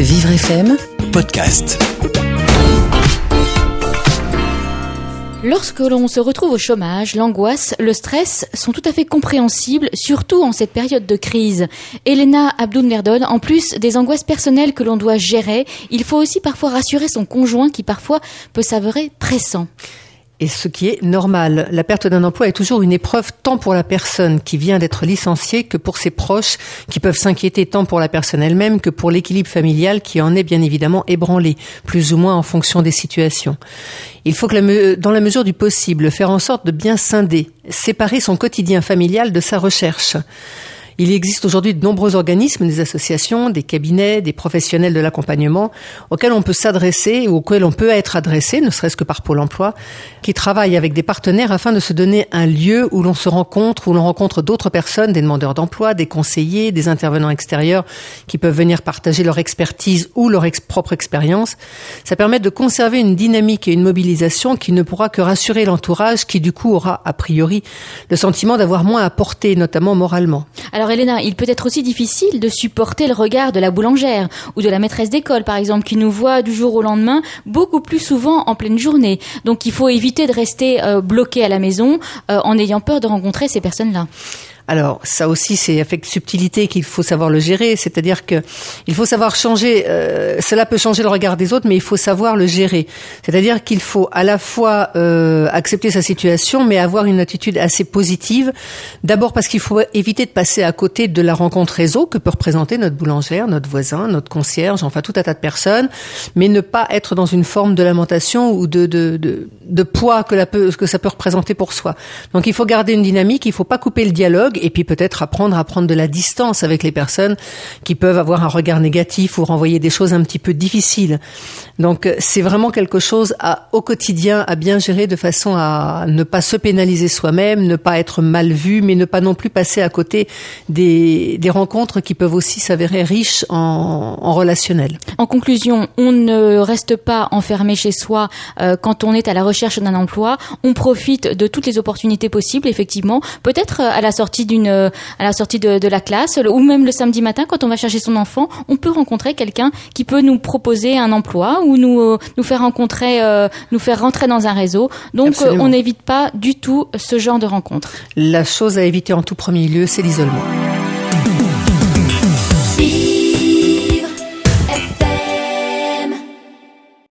Vivre FM podcast. Lorsque l'on se retrouve au chômage, l'angoisse, le stress sont tout à fait compréhensibles, surtout en cette période de crise. Elena Abdoun-Verdon, en plus des angoisses personnelles que l'on doit gérer, il faut aussi parfois rassurer son conjoint qui parfois peut s'avérer pressant et ce qui est normal. La perte d'un emploi est toujours une épreuve tant pour la personne qui vient d'être licenciée que pour ses proches qui peuvent s'inquiéter tant pour la personne elle-même que pour l'équilibre familial qui en est bien évidemment ébranlé, plus ou moins en fonction des situations. Il faut que, dans la mesure du possible, faire en sorte de bien scinder, séparer son quotidien familial de sa recherche. Il existe aujourd'hui de nombreux organismes, des associations, des cabinets, des professionnels de l'accompagnement auxquels on peut s'adresser ou auxquels on peut être adressé, ne serait-ce que par Pôle emploi, qui travaillent avec des partenaires afin de se donner un lieu où l'on se rencontre, où l'on rencontre d'autres personnes, des demandeurs d'emploi, des conseillers, des intervenants extérieurs qui peuvent venir partager leur expertise ou leur propre expérience. Ça permet de conserver une dynamique et une mobilisation qui ne pourra que rassurer l'entourage qui du coup aura a priori le sentiment d'avoir moins à porter, notamment moralement. Elena, il peut être aussi difficile de supporter le regard de la boulangère ou de la maîtresse d'école, par exemple, qui nous voit du jour au lendemain beaucoup plus souvent en pleine journée. Donc il faut éviter de rester euh, bloqué à la maison euh, en ayant peur de rencontrer ces personnes-là. Alors ça aussi c'est avec subtilité qu'il faut savoir le gérer, c'est-à-dire que il faut savoir changer. Euh, cela peut changer le regard des autres, mais il faut savoir le gérer. C'est-à-dire qu'il faut à la fois euh, accepter sa situation, mais avoir une attitude assez positive. D'abord parce qu'il faut éviter de passer à côté de la rencontre réseau que peut représenter notre boulangère, notre voisin, notre concierge, enfin tout un tas de personnes, mais ne pas être dans une forme de lamentation ou de de, de, poids que, la que ça peut représenter pour soi. Donc il faut garder une dynamique, il faut pas couper le dialogue et puis peut-être apprendre à prendre de la distance avec les personnes qui peuvent avoir un regard négatif ou renvoyer des choses un petit peu difficiles. Donc euh, c'est vraiment quelque chose au quotidien à bien gérer de façon à ne pas se pénaliser soi-même, ne pas être mal vu, mais ne pas non plus passer à côté des, des rencontres qui peuvent aussi s'avérer riches en, en, relationnel. En conclusion, on ne reste pas enfermé chez soi euh, quand on est à la recherche d'un emploi. On profite de toutes les opportunités possibles, effectivement. Peut-être euh, à la sortie d'une à la sortie de, de, la classe ou même le samedi matin quand on va chercher son enfant, on peut rencontrer quelqu'un qui peut nous proposer un emploi ou nous euh, nous faire rencontrer, euh, nous faire rentrer dans un réseau. Donc euh, on n'évite pas du tout ce genre de rencontre. La chose à éviter en tout premier lieu, c'est l'isolement.